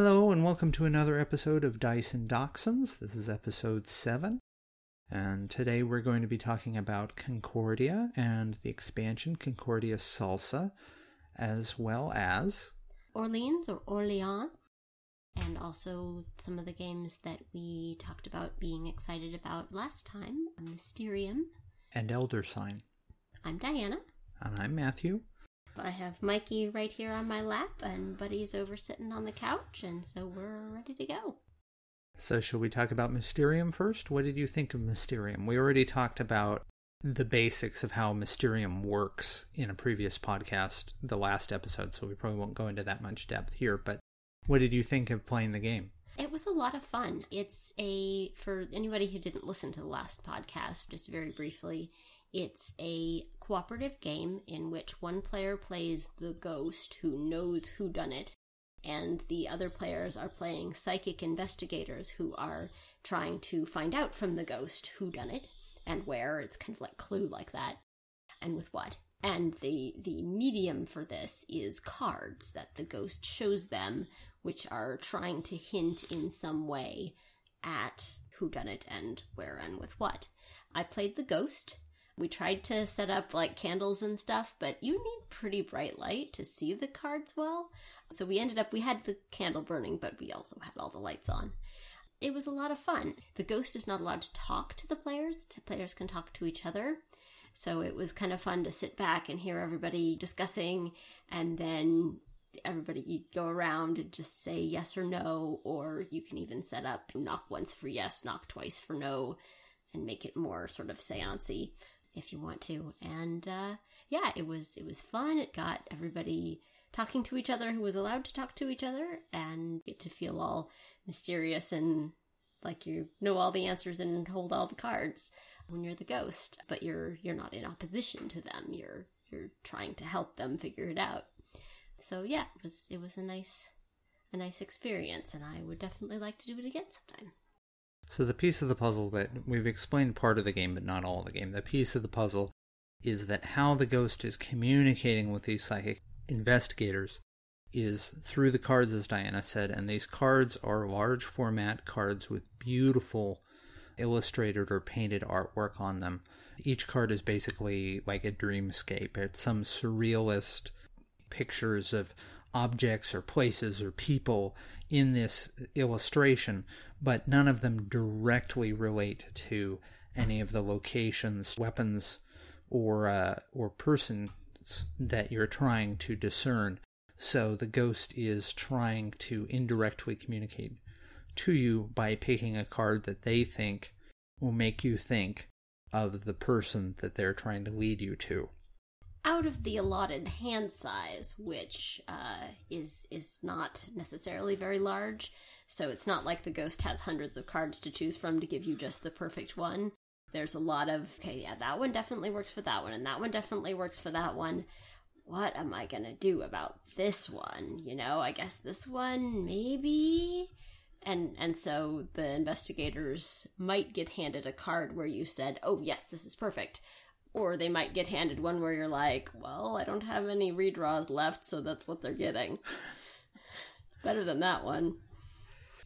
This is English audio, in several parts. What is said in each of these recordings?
Hello, and welcome to another episode of Dyson and Dachshunds. This is episode 7, and today we're going to be talking about Concordia and the expansion Concordia Salsa, as well as Orleans or Orleans, and also some of the games that we talked about being excited about last time Mysterium. and Elder Sign. I'm Diana. And I'm Matthew. I have Mikey right here on my lap, and Buddy's over sitting on the couch, and so we're ready to go. So, shall we talk about Mysterium first? What did you think of Mysterium? We already talked about the basics of how Mysterium works in a previous podcast, the last episode, so we probably won't go into that much depth here. But what did you think of playing the game? It was a lot of fun. It's a, for anybody who didn't listen to the last podcast, just very briefly, it's a cooperative game in which one player plays the ghost who knows who done it, and the other players are playing psychic investigators who are trying to find out from the ghost who done it and where. It's kind of like Clue like that, and with what. And the the medium for this is cards that the ghost shows them, which are trying to hint in some way at who done it and where and with what. I played the ghost. We tried to set up like candles and stuff, but you need pretty bright light to see the cards well. So we ended up we had the candle burning, but we also had all the lights on. It was a lot of fun. The ghost is not allowed to talk to the players. The players can talk to each other. So it was kind of fun to sit back and hear everybody discussing and then everybody you go around and just say yes or no or you can even set up knock once for yes, knock twice for no and make it more sort of seancey if you want to. And uh, yeah, it was it was fun. It got everybody talking to each other who was allowed to talk to each other and get to feel all mysterious and like you know all the answers and hold all the cards when you're the ghost, but you're you're not in opposition to them. You're you're trying to help them figure it out. So yeah, it was it was a nice a nice experience and I would definitely like to do it again sometime. So, the piece of the puzzle that we've explained part of the game, but not all of the game, the piece of the puzzle is that how the ghost is communicating with these psychic investigators is through the cards, as Diana said, and these cards are large format cards with beautiful illustrated or painted artwork on them. Each card is basically like a dreamscape. It's some surrealist pictures of objects or places or people in this illustration, but none of them directly relate to any of the locations, weapons, or uh, or persons that you're trying to discern. So the ghost is trying to indirectly communicate to you by picking a card that they think will make you think of the person that they're trying to lead you to out of the allotted hand size, which uh, is is not necessarily very large. So it's not like the ghost has hundreds of cards to choose from to give you just the perfect one. There's a lot of okay, yeah, that one definitely works for that one, and that one definitely works for that one. What am I gonna do about this one? You know, I guess this one maybe. And and so the investigators might get handed a card where you said, "Oh yes, this is perfect," or they might get handed one where you're like, well, I don't have any redraws left, so that's what they're getting. It's better than that one.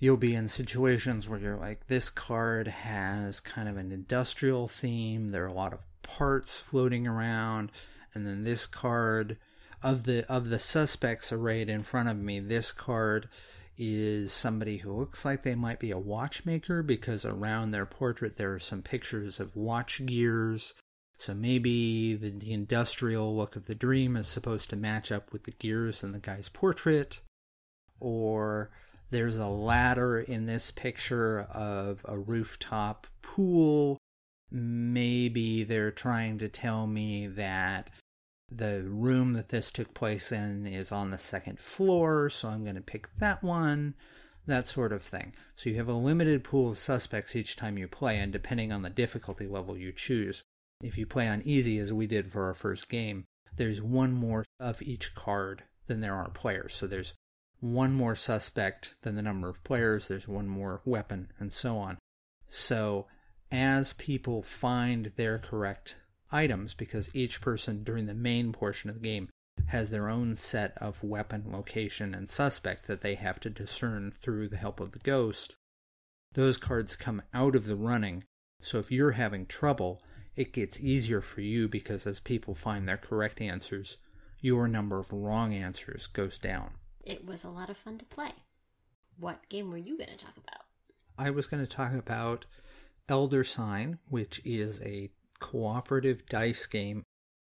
You'll be in situations where you're like, this card has kind of an industrial theme. There are a lot of parts floating around, and then this card of the of the suspects arrayed in front of me, this card is somebody who looks like they might be a watchmaker because around their portrait there are some pictures of watch gears so maybe the, the industrial look of the dream is supposed to match up with the gears in the guy's portrait. Or there's a ladder in this picture of a rooftop pool. Maybe they're trying to tell me that the room that this took place in is on the second floor, so I'm going to pick that one, that sort of thing. So you have a limited pool of suspects each time you play, and depending on the difficulty level you choose, if you play on easy, as we did for our first game, there's one more of each card than there are players. So there's one more suspect than the number of players, there's one more weapon, and so on. So as people find their correct items, because each person during the main portion of the game has their own set of weapon, location, and suspect that they have to discern through the help of the ghost. Those cards come out of the running, so if you're having trouble, it gets easier for you because as people find their correct answers, your number of wrong answers goes down. It was a lot of fun to play. What game were you going to talk about? I was going to talk about Elder Sign, which is a cooperative dice game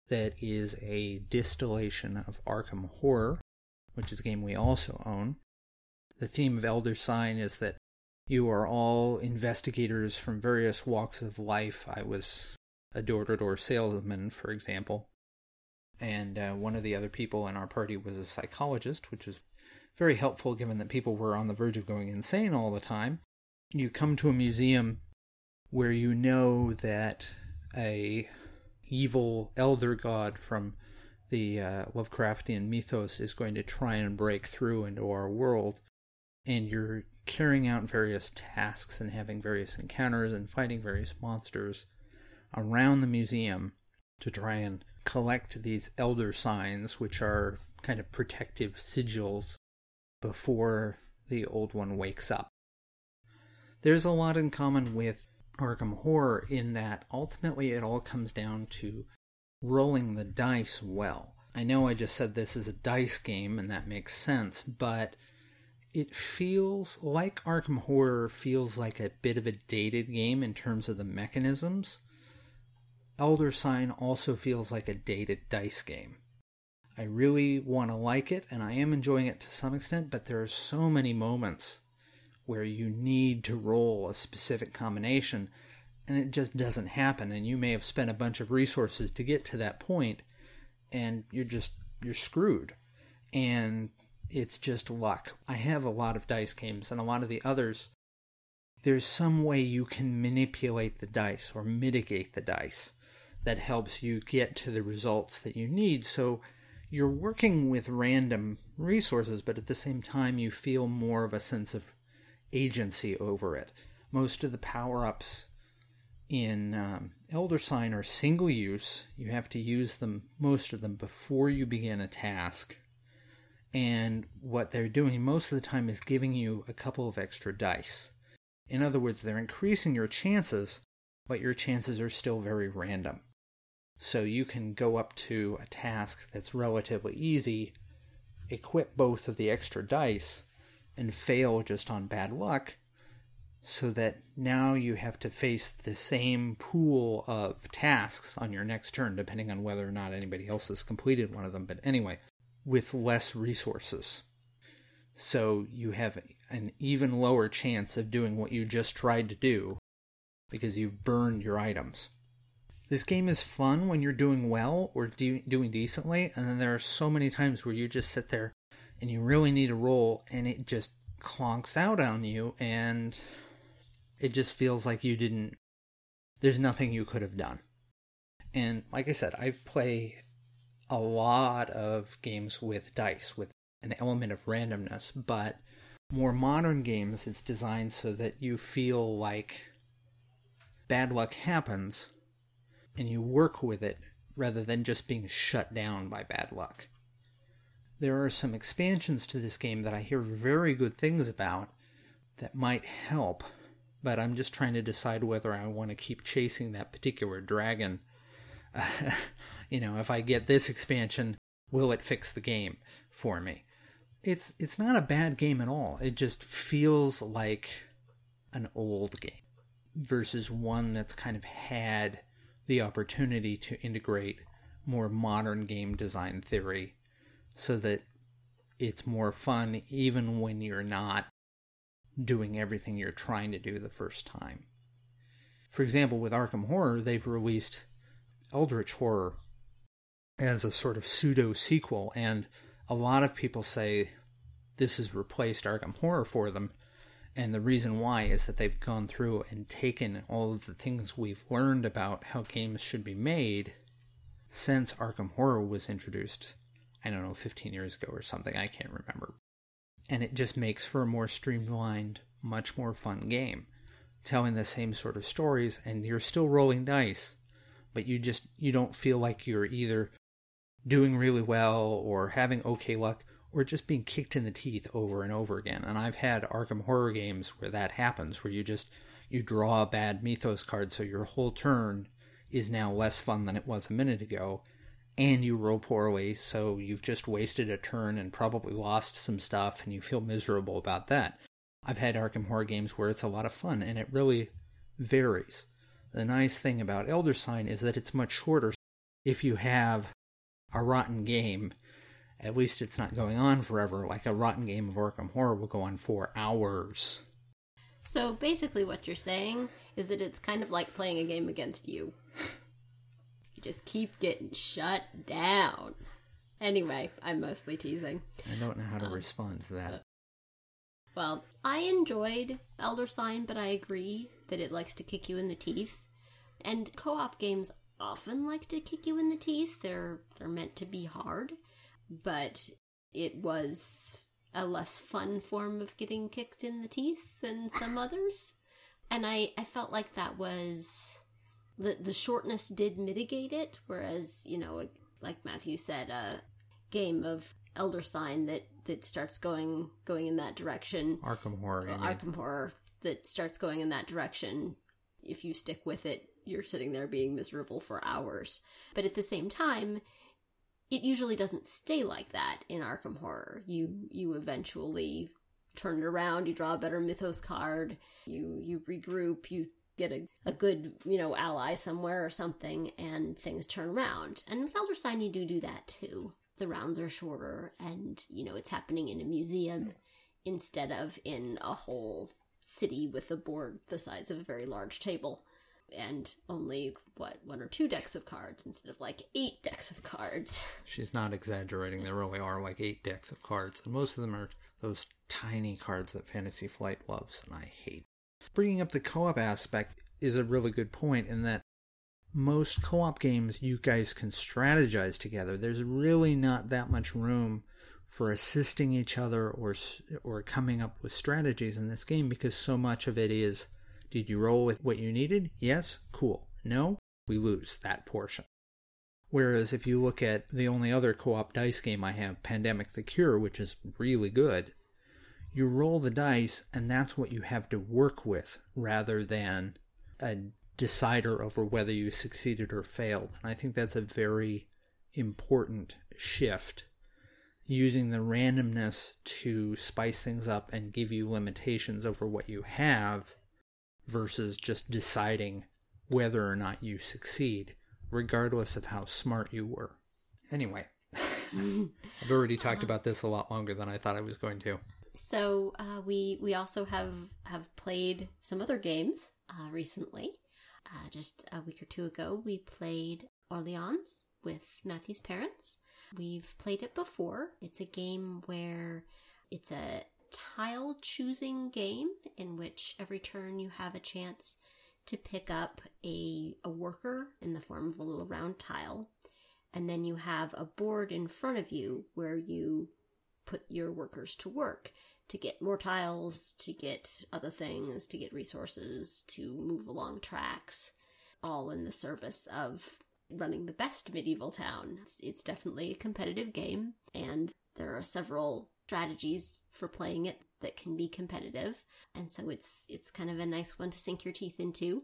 that is a distillation of Arkham Horror, which is a game we also own. The theme of Elder Sign is that you are all investigators from various walks of life. I was a door to door salesman, for example. And uh, one of the other people in our party was a psychologist, which was very helpful given that people were on the verge of going insane all the time. You come to a museum where you know that a evil elder god from the uh, Lovecraftian mythos is going to try and break through into our world, and you're carrying out various tasks and having various encounters and fighting various monsters around the museum to try and collect these elder signs, which are kind of protective sigils before the old one wakes up. There's a lot in common with Arkham Horror in that ultimately it all comes down to rolling the dice well. I know I just said this is a dice game and that makes sense, but it feels like Arkham Horror feels like a bit of a dated game in terms of the mechanisms. Elder Sign also feels like a dated dice game. I really want to like it, and I am enjoying it to some extent, but there are so many moments where you need to roll a specific combination and it just doesn't happen and you may have spent a bunch of resources to get to that point and you're just you're screwed. And it's just luck. I have a lot of dice games and a lot of the others there's some way you can manipulate the dice or mitigate the dice that helps you get to the results that you need so you're working with random resources but at the same time you feel more of a sense of agency over it. Most of the power ups in um, Elder Sign are single use. You have to use them, most of them, before you begin a task. And what they're doing most of the time is giving you a couple of extra dice. In other words, they're increasing your chances, but your chances are still very random. So you can go up to a task that's relatively easy, equip both of the extra dice, and fail just on bad luck, so that now you have to face the same pool of tasks on your next turn, depending on whether or not anybody else has completed one of them. But anyway, with less resources. So you have an even lower chance of doing what you just tried to do because you've burned your items. This game is fun when you're doing well or de- doing decently, and then there are so many times where you just sit there and you really need a roll and it just clonks out on you and it just feels like you didn't there's nothing you could have done. And like i said i play a lot of games with dice with an element of randomness but more modern games it's designed so that you feel like bad luck happens and you work with it rather than just being shut down by bad luck there are some expansions to this game that I hear very good things about that might help, but I'm just trying to decide whether I want to keep chasing that particular dragon. You know, if I get this expansion, will it fix the game for me? It's it's not a bad game at all. It just feels like an old game versus one that's kind of had the opportunity to integrate more modern game design theory so that it's more fun even when you're not doing everything you're trying to do the first time. For example, with Arkham Horror, they've released Eldritch Horror as a sort of pseudo sequel, and a lot of people say this has replaced Arkham Horror for them. And the reason why is that they've gone through and taken all of the things we've learned about how games should be made since Arkham Horror was introduced I don't know, 15 years ago or something. I can't remember. And it just makes for a more streamlined, much more fun game. Telling the same sort of stories, and you're still rolling dice, but you just you don't feel like you're either doing really well or having okay luck or just being kicked in the teeth over and over again. And I've had Arkham horror games where that happens, where you just you draw a bad mythos card so your whole turn is now less fun than it was a minute ago and you roll poorly so you've just wasted a turn and probably lost some stuff and you feel miserable about that. I've had Arkham horror games where it's a lot of fun and it really varies. The nice thing about Elder Sign is that it's much shorter. If you have a rotten game, at least it's not going on forever. Like a rotten game of Arkham Horror will go on for hours. So basically, what you're saying is that it's kind of like playing a game against you. You just keep getting shut down. Anyway, I'm mostly teasing. I don't know how to um, respond to that. Well, I enjoyed Elder Sign, but I agree that it likes to kick you in the teeth. And co-op games often like to kick you in the teeth. They're they're meant to be hard, but it was a less fun form of getting kicked in the teeth than some others. And I, I felt like that was the the shortness did mitigate it, whereas, you know, like Matthew said, a game of Elder Sign that, that starts going going in that direction. Arkham Horror. Uh, Arkham Horror that starts going in that direction. If you stick with it, you're sitting there being miserable for hours. But at the same time, it usually doesn't stay like that in Arkham Horror. You you eventually turn it around, you draw a better mythos card, you you regroup, you get a, a good, you know, ally somewhere or something, and things turn around. And with Elder Sign you do do that too. The rounds are shorter and, you know, it's happening in a museum instead of in a whole city with a board the size of a very large table and only what one or two decks of cards instead of like eight decks of cards. She's not exaggerating. There really are like eight decks of cards, and most of them are those tiny cards that Fantasy Flight loves, and I hate. Bringing up the co-op aspect is a really good point in that most co-op games you guys can strategize together. There's really not that much room for assisting each other or or coming up with strategies in this game because so much of it is did you roll with what you needed? Yes? Cool. No? We lose that portion. Whereas if you look at the only other co op dice game I have, Pandemic the Cure, which is really good, you roll the dice and that's what you have to work with rather than a decider over whether you succeeded or failed. And I think that's a very important shift using the randomness to spice things up and give you limitations over what you have versus just deciding whether or not you succeed, regardless of how smart you were. Anyway, I've already talked about this a lot longer than I thought I was going to. So uh, we we also have have played some other games uh, recently. Uh, just a week or two ago, we played Orleans with Matthew's parents. We've played it before. It's a game where it's a tile choosing game in which every turn you have a chance to pick up a, a worker in the form of a little round tile. And then you have a board in front of you where you put your workers to work to get more tiles, to get other things, to get resources, to move along tracks, all in the service of running the best medieval town. It's, it's definitely a competitive game, and there are several strategies for playing it that can be competitive. And so it's it's kind of a nice one to sink your teeth into.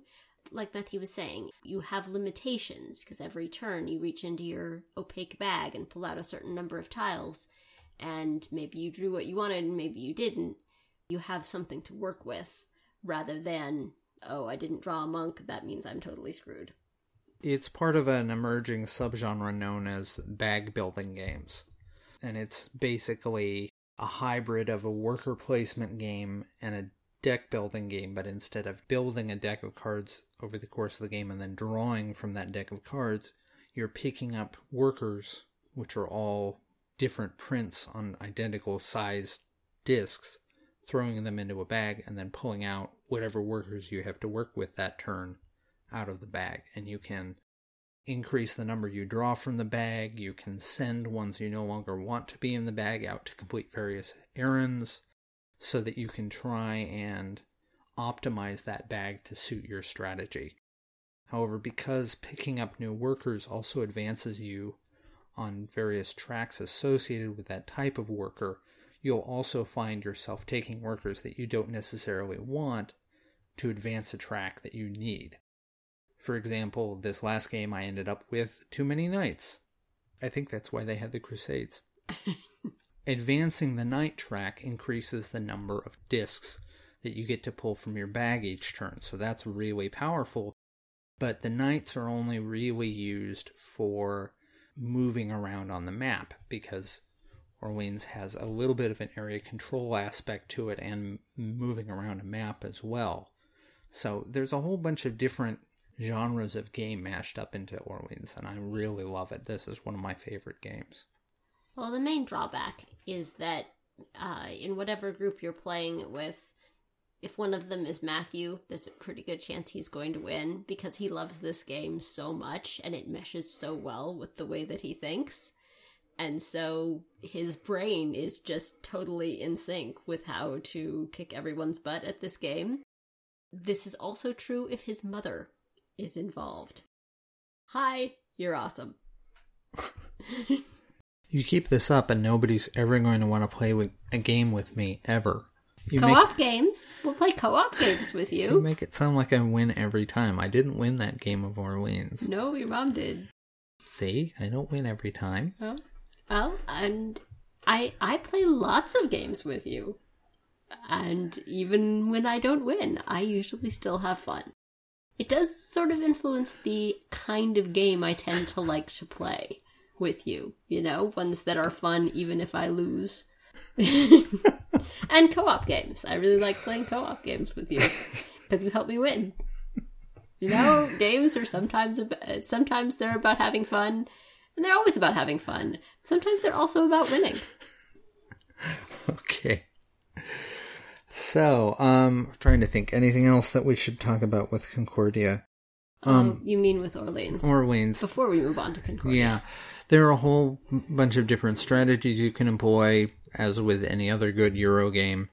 Like Matthew was saying, you have limitations because every turn you reach into your opaque bag and pull out a certain number of tiles and maybe you drew what you wanted and maybe you didn't. You have something to work with rather than, oh, I didn't draw a monk, that means I'm totally screwed. It's part of an emerging subgenre known as bag building games and it's basically a hybrid of a worker placement game and a deck building game, but instead of building a deck of cards over the course of the game and then drawing from that deck of cards, you're picking up workers, which are all different prints on identical sized discs, throwing them into a bag, and then pulling out whatever workers you have to work with that turn out of the bag. And you can increase the number you draw from the bag. You can send ones you no longer want to be in the bag out to complete various errands so that you can try and optimize that bag to suit your strategy. However, because picking up new workers also advances you on various tracks associated with that type of worker, you'll also find yourself taking workers that you don't necessarily want to advance a track that you need. For example, this last game I ended up with too many knights. I think that's why they had the Crusades. Advancing the knight track increases the number of discs that you get to pull from your bag each turn, so that's really powerful. But the knights are only really used for moving around on the map because Orleans has a little bit of an area control aspect to it and moving around a map as well. So there's a whole bunch of different genres of game mashed up into Orleans, and I really love it. This is one of my favorite games. Well, the main drawback is that uh, in whatever group you're playing with, if one of them is Matthew, there's a pretty good chance he's going to win because he loves this game so much and it meshes so well with the way that he thinks. And so his brain is just totally in sync with how to kick everyone's butt at this game. This is also true if his mother is involved. Hi, you're awesome. you keep this up, and nobody's ever going to want to play with a game with me ever. You co-op make, games. We'll play co-op games with you. You make it sound like I win every time. I didn't win that game of Orleans. No, your mom did. See, I don't win every time. Oh, well, and I I play lots of games with you, and even when I don't win, I usually still have fun it does sort of influence the kind of game I tend to like to play with you, you know, ones that are fun even if I lose. and co op games. I really like playing co op games with you because you help me win. You know, games are sometimes about, sometimes they're about having fun, and they're always about having fun. Sometimes they're also about winning. Okay. So, um, trying to think anything else that we should talk about with Concordia. Um, oh, you mean with Orleans? Orleans. Before we move on to Concordia. Yeah, there are a whole bunch of different strategies you can employ, as with any other good Euro game.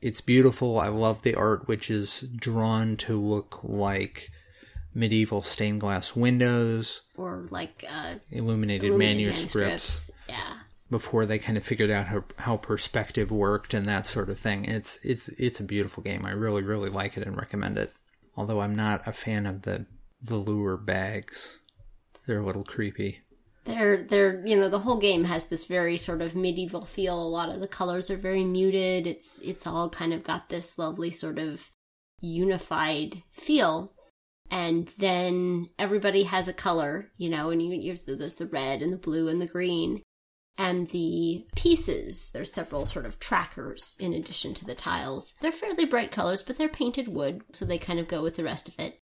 It's beautiful. I love the art, which is drawn to look like medieval stained glass windows or like uh, illuminated, illuminated manuscripts. manuscripts. Yeah before they kind of figured out how, how perspective worked and that sort of thing. It's it's it's a beautiful game. I really really like it and recommend it. Although I'm not a fan of the velour bags. They're a little creepy. They're they're you know the whole game has this very sort of medieval feel. A lot of the colors are very muted. It's it's all kind of got this lovely sort of unified feel. And then everybody has a color, you know, and you, there's the red and the blue and the green and the pieces. There's several sort of trackers in addition to the tiles. They're fairly bright colors, but they're painted wood, so they kind of go with the rest of it.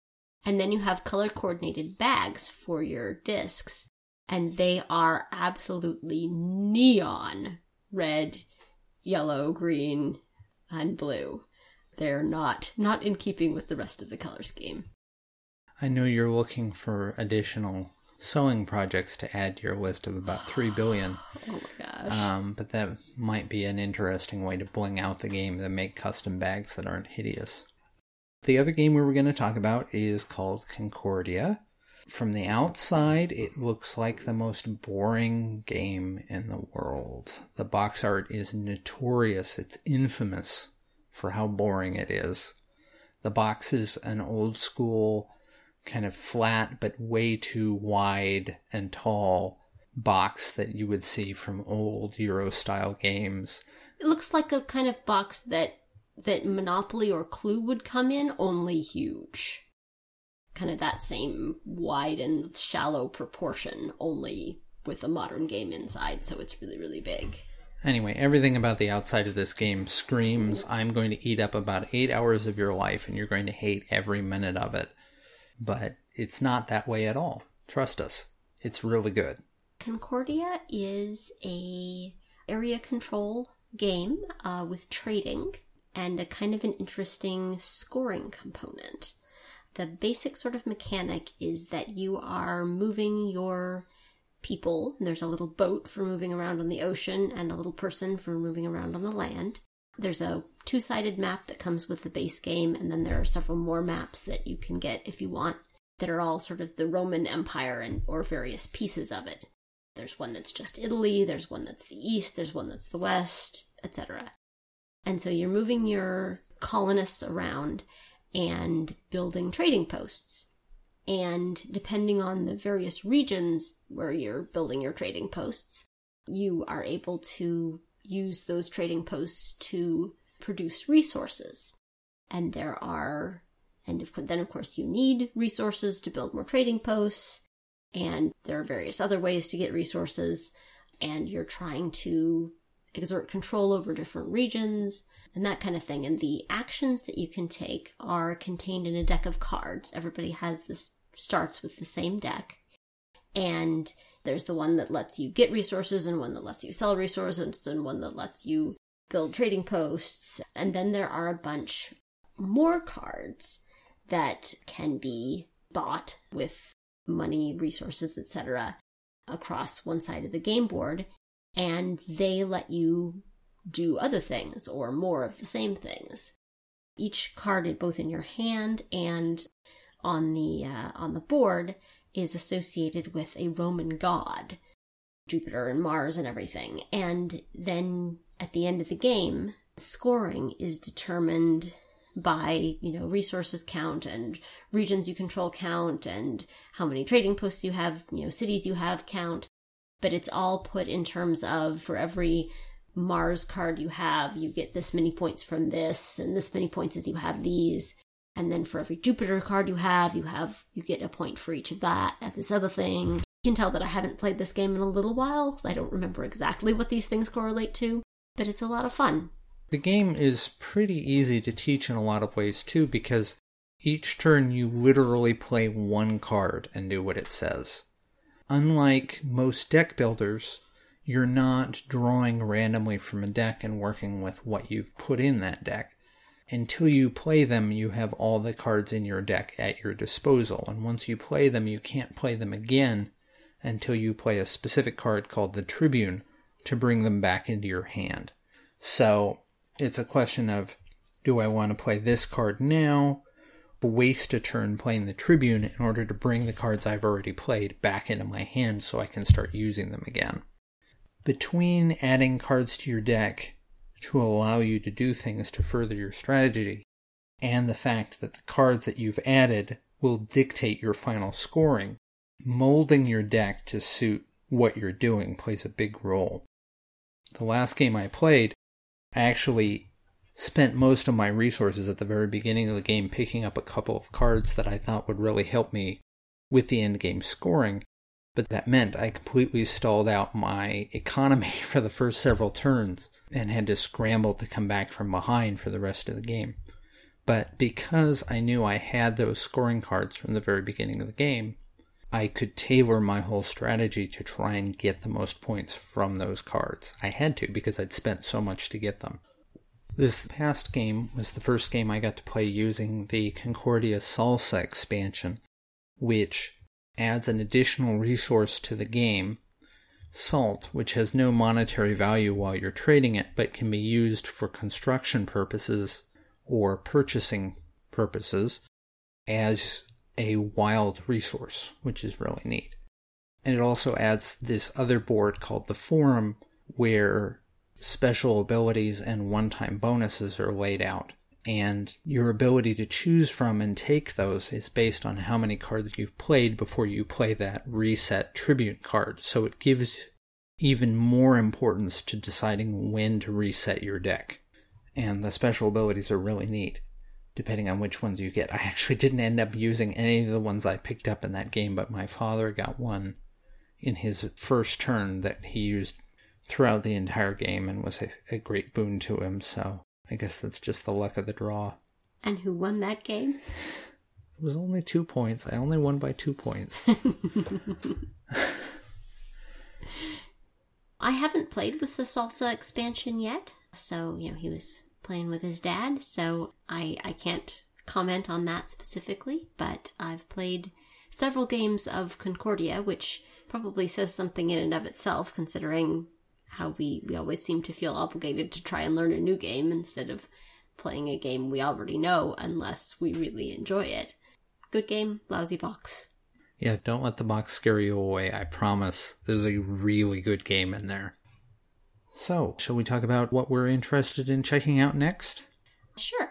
And then you have color coordinated bags for your discs, and they are absolutely neon red, yellow, green, and blue. They're not not in keeping with the rest of the color scheme. I know you're looking for additional sewing projects to add to your list of about three billion. Oh my gosh! Um, but that might be an interesting way to bling out the game and make custom bags that aren't hideous. The other game we were going to talk about is called Concordia. From the outside, it looks like the most boring game in the world. The box art is notorious, it's infamous for how boring it is. The box is an old school kind of flat but way too wide and tall box that you would see from old Euro style games. It looks like a kind of box that that Monopoly or Clue would come in, only huge. Kind of that same wide and shallow proportion, only with a modern game inside, so it's really, really big. Anyway, everything about the outside of this game screams I'm going to eat up about eight hours of your life and you're going to hate every minute of it but it's not that way at all. Trust us. It's really good. Concordia is a area control game uh, with trading and a kind of an interesting scoring component. The basic sort of mechanic is that you are moving your people. There's a little boat for moving around on the ocean and a little person for moving around on the land. There's a two sided map that comes with the base game, and then there are several more maps that you can get if you want that are all sort of the Roman Empire and or various pieces of it. There's one that's just Italy, there's one that's the East, there's one that's the West, etc. And so you're moving your colonists around and building trading posts. And depending on the various regions where you're building your trading posts, you are able to use those trading posts to produce resources. And there are, and then of course you need resources to build more trading posts. And there are various other ways to get resources. And you're trying to exert control over different regions and that kind of thing. And the actions that you can take are contained in a deck of cards. Everybody has this, starts with the same deck. And there's the one that lets you get resources, and one that lets you sell resources, and one that lets you build trading posts. And then there are a bunch more cards that can be bought with money, resources, etc., across one side of the game board. And they let you do other things or more of the same things. Each card, both in your hand and on the uh, on the board, is associated with a Roman god, Jupiter and Mars and everything. And then at the end of the game, scoring is determined by you know resources count and regions you control count and how many trading posts you have you know cities you have count but it's all put in terms of for every Mars card you have, you get this many points from this, and this many points as you have these. And then for every Jupiter card you have, you have you get a point for each of that and this other thing. You can tell that I haven't played this game in a little while because I don't remember exactly what these things correlate to, but it's a lot of fun. The game is pretty easy to teach in a lot of ways too because each turn you literally play one card and do what it says. Unlike most deck builders, you're not drawing randomly from a deck and working with what you've put in that deck. Until you play them, you have all the cards in your deck at your disposal, and once you play them, you can't play them again until you play a specific card called the Tribune to bring them back into your hand. So it's a question of do I want to play this card now, waste a turn playing the Tribune in order to bring the cards I've already played back into my hand so I can start using them again? between adding cards to your deck to allow you to do things to further your strategy and the fact that the cards that you've added will dictate your final scoring, molding your deck to suit what you're doing plays a big role. The last game I played, I actually spent most of my resources at the very beginning of the game picking up a couple of cards that I thought would really help me with the end game scoring but that meant I completely stalled out my economy for the first several turns and had to scramble to come back from behind for the rest of the game. But because I knew I had those scoring cards from the very beginning of the game, I could tailor my whole strategy to try and get the most points from those cards. I had to because I'd spent so much to get them. This past game was the first game I got to play using the Concordia Salsa expansion, which adds an additional resource to the game, salt, which has no monetary value while you're trading it, but can be used for construction purposes or purchasing purposes as a wild resource, which is really neat. And it also adds this other board called the Forum, where special abilities and one time bonuses are laid out and your ability to choose from and take those is based on how many cards you've played before you play that reset tribune card. So it gives even more importance to deciding when to reset your deck. And the special abilities are really neat, depending on which ones you get. I actually didn't end up using any of the ones I picked up in that game, but my father got one in his first turn that he used throughout the entire game and was a, a great boon to him. So I guess that's just the luck of the draw. And who won that game? It was only two points. I only won by two points. I haven't played with the salsa expansion yet. So, you know, he was playing with his dad, so I, I can't comment on that specifically, but I've played several games of Concordia, which probably says something in and of itself, considering how we, we always seem to feel obligated to try and learn a new game instead of playing a game we already know unless we really enjoy it. Good game, lousy box. Yeah, don't let the box scare you away. I promise. There's a really good game in there. So, shall we talk about what we're interested in checking out next? Sure.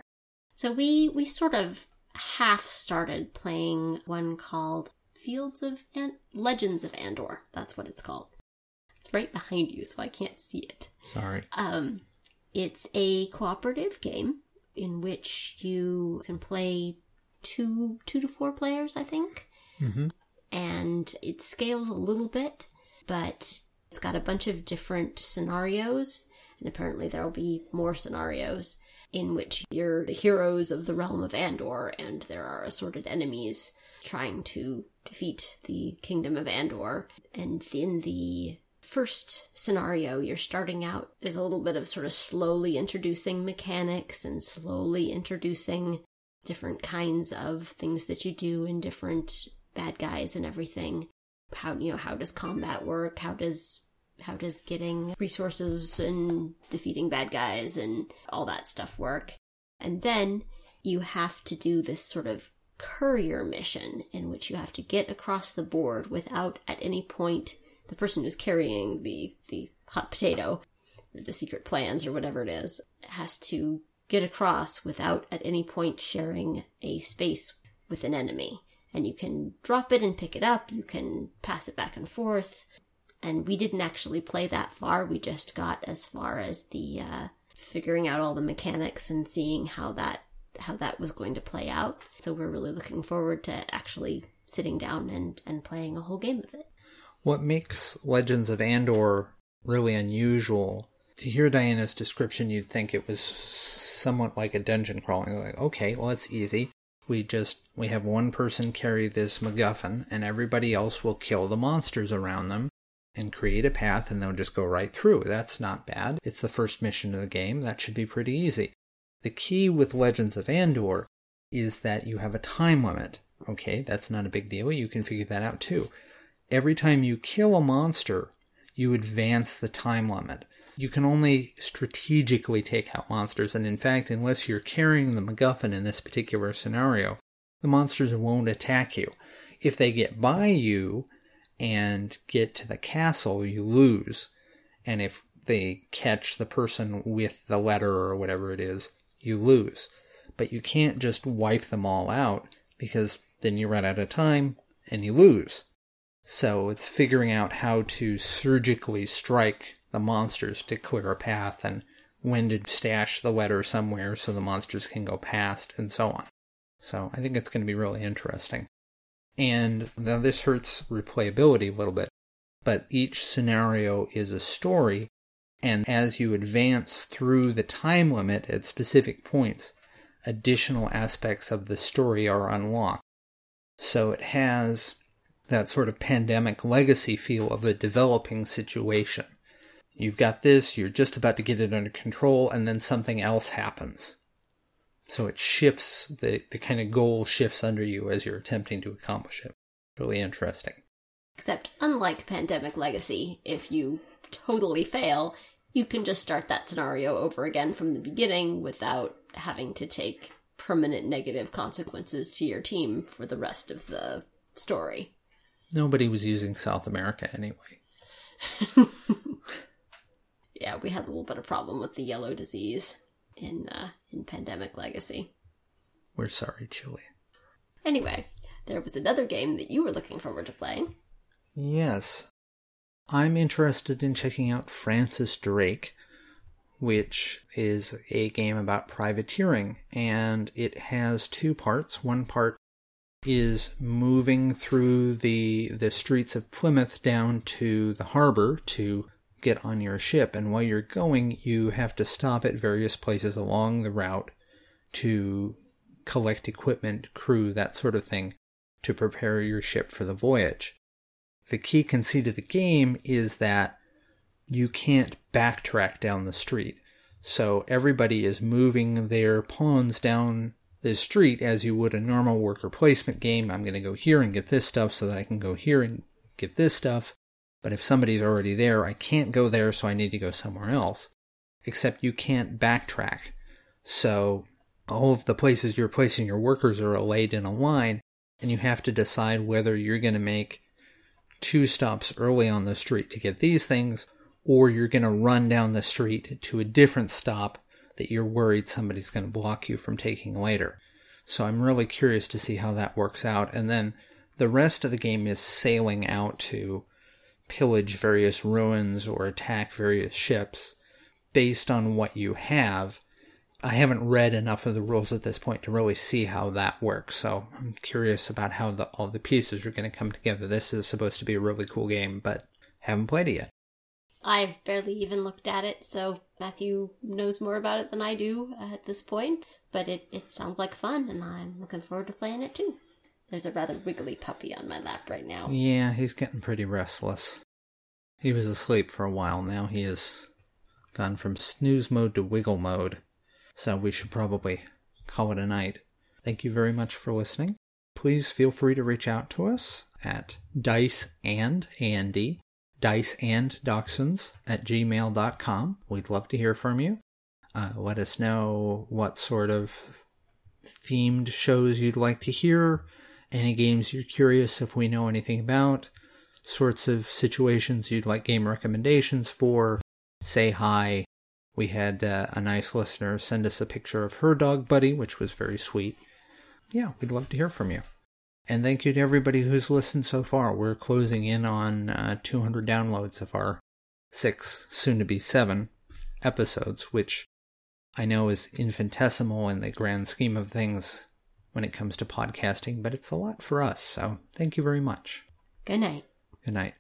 So we we sort of half started playing one called Fields of An- Legends of Andor. That's what it's called. It's right behind you, so I can't see it. Sorry. Um, it's a cooperative game in which you can play two two to four players, I think. Mm-hmm. And it scales a little bit, but it's got a bunch of different scenarios, and apparently there'll be more scenarios in which you're the heroes of the realm of Andor, and there are assorted enemies trying to defeat the kingdom of Andor. And in the first scenario, you're starting out, there's a little bit of sort of slowly introducing mechanics and slowly introducing different kinds of things that you do and different bad guys and everything. How, you know, how does combat work? How does how does getting resources and defeating bad guys and all that stuff work? And then you have to do this sort of courier mission in which you have to get across the board without at any point the person who's carrying the the hot potato the secret plans or whatever it is has to get across without at any point sharing a space with an enemy. And you can drop it and pick it up. You can pass it back and forth. And we didn't actually play that far. We just got as far as the uh, figuring out all the mechanics and seeing how that how that was going to play out. So we're really looking forward to actually sitting down and and playing a whole game of it What makes Legends of Andor really unusual, to hear Diana's description, you'd think it was somewhat like a dungeon crawling. Like, okay, well, it's easy. We just, we have one person carry this MacGuffin, and everybody else will kill the monsters around them and create a path, and they'll just go right through. That's not bad. It's the first mission of the game. That should be pretty easy. The key with Legends of Andor is that you have a time limit. Okay, that's not a big deal. You can figure that out too. Every time you kill a monster, you advance the time limit. You can only strategically take out monsters, and in fact, unless you're carrying the MacGuffin in this particular scenario, the monsters won't attack you. If they get by you and get to the castle, you lose. And if they catch the person with the letter or whatever it is, you lose. But you can't just wipe them all out because then you run out of time and you lose. So it's figuring out how to surgically strike the monsters to clear a path and when to stash the letter somewhere so the monsters can go past and so on. So I think it's going to be really interesting. And now this hurts replayability a little bit, but each scenario is a story, and as you advance through the time limit at specific points, additional aspects of the story are unlocked. So it has that sort of pandemic legacy feel of a developing situation. You've got this, you're just about to get it under control, and then something else happens. So it shifts, the, the kind of goal shifts under you as you're attempting to accomplish it. Really interesting. Except, unlike Pandemic Legacy, if you totally fail, you can just start that scenario over again from the beginning without having to take permanent negative consequences to your team for the rest of the story. Nobody was using South America anyway. Yeah, we had a little bit of problem with the yellow disease in uh, in Pandemic Legacy. We're sorry, Chile. Anyway, there was another game that you were looking forward to playing. Yes. I'm interested in checking out Francis Drake, which is a game about privateering, and it has two parts. One part is moving through the the streets of Plymouth down to the harbor to get on your ship, and while you're going, you have to stop at various places along the route to collect equipment, crew, that sort of thing, to prepare your ship for the voyage. The key conceit of the game is that you can't backtrack down the street. So everybody is moving their pawns down the street as you would a normal worker placement game. I'm going to go here and get this stuff so that I can go here and get this stuff. But if somebody's already there, I can't go there, so I need to go somewhere else. Except you can't backtrack. So all of the places you're placing your workers are laid in a line, and you have to decide whether you're going to make two stops early on the street to get these things, or you're going to run down the street to a different stop that you're worried somebody's going to block you from taking later. So I'm really curious to see how that works out. And then the rest of the game is sailing out to pillage various ruins or attack various ships based on what you have. I haven't read enough of the rules at this point to really see how that works, so I'm curious about how the, all the pieces are going to come together. This is supposed to be a really cool game, but haven't played it yet. I've barely even looked at it, so Matthew knows more about it than I do at this point. But it, it sounds like fun, and I'm looking forward to playing it too. There's a rather wiggly puppy on my lap right now. Yeah, he's getting pretty restless. He was asleep for a while now. He has gone from snooze mode to wiggle mode. So we should probably call it a night. Thank you very much for listening. Please feel free to reach out to us at dice and Andy, dice and dachshunds at gmail.com. We'd love to hear from you. Uh, let us know what sort of themed shows you'd like to hear, any games you're curious if we know anything about, sorts of situations you'd like game recommendations for, say hi. We had uh, a nice listener send us a picture of her dog, Buddy, which was very sweet. Yeah, we'd love to hear from you. And thank you to everybody who's listened so far. We're closing in on uh, 200 downloads of our six, soon to be seven episodes, which I know is infinitesimal in the grand scheme of things when it comes to podcasting, but it's a lot for us. So thank you very much. Good night. Good night.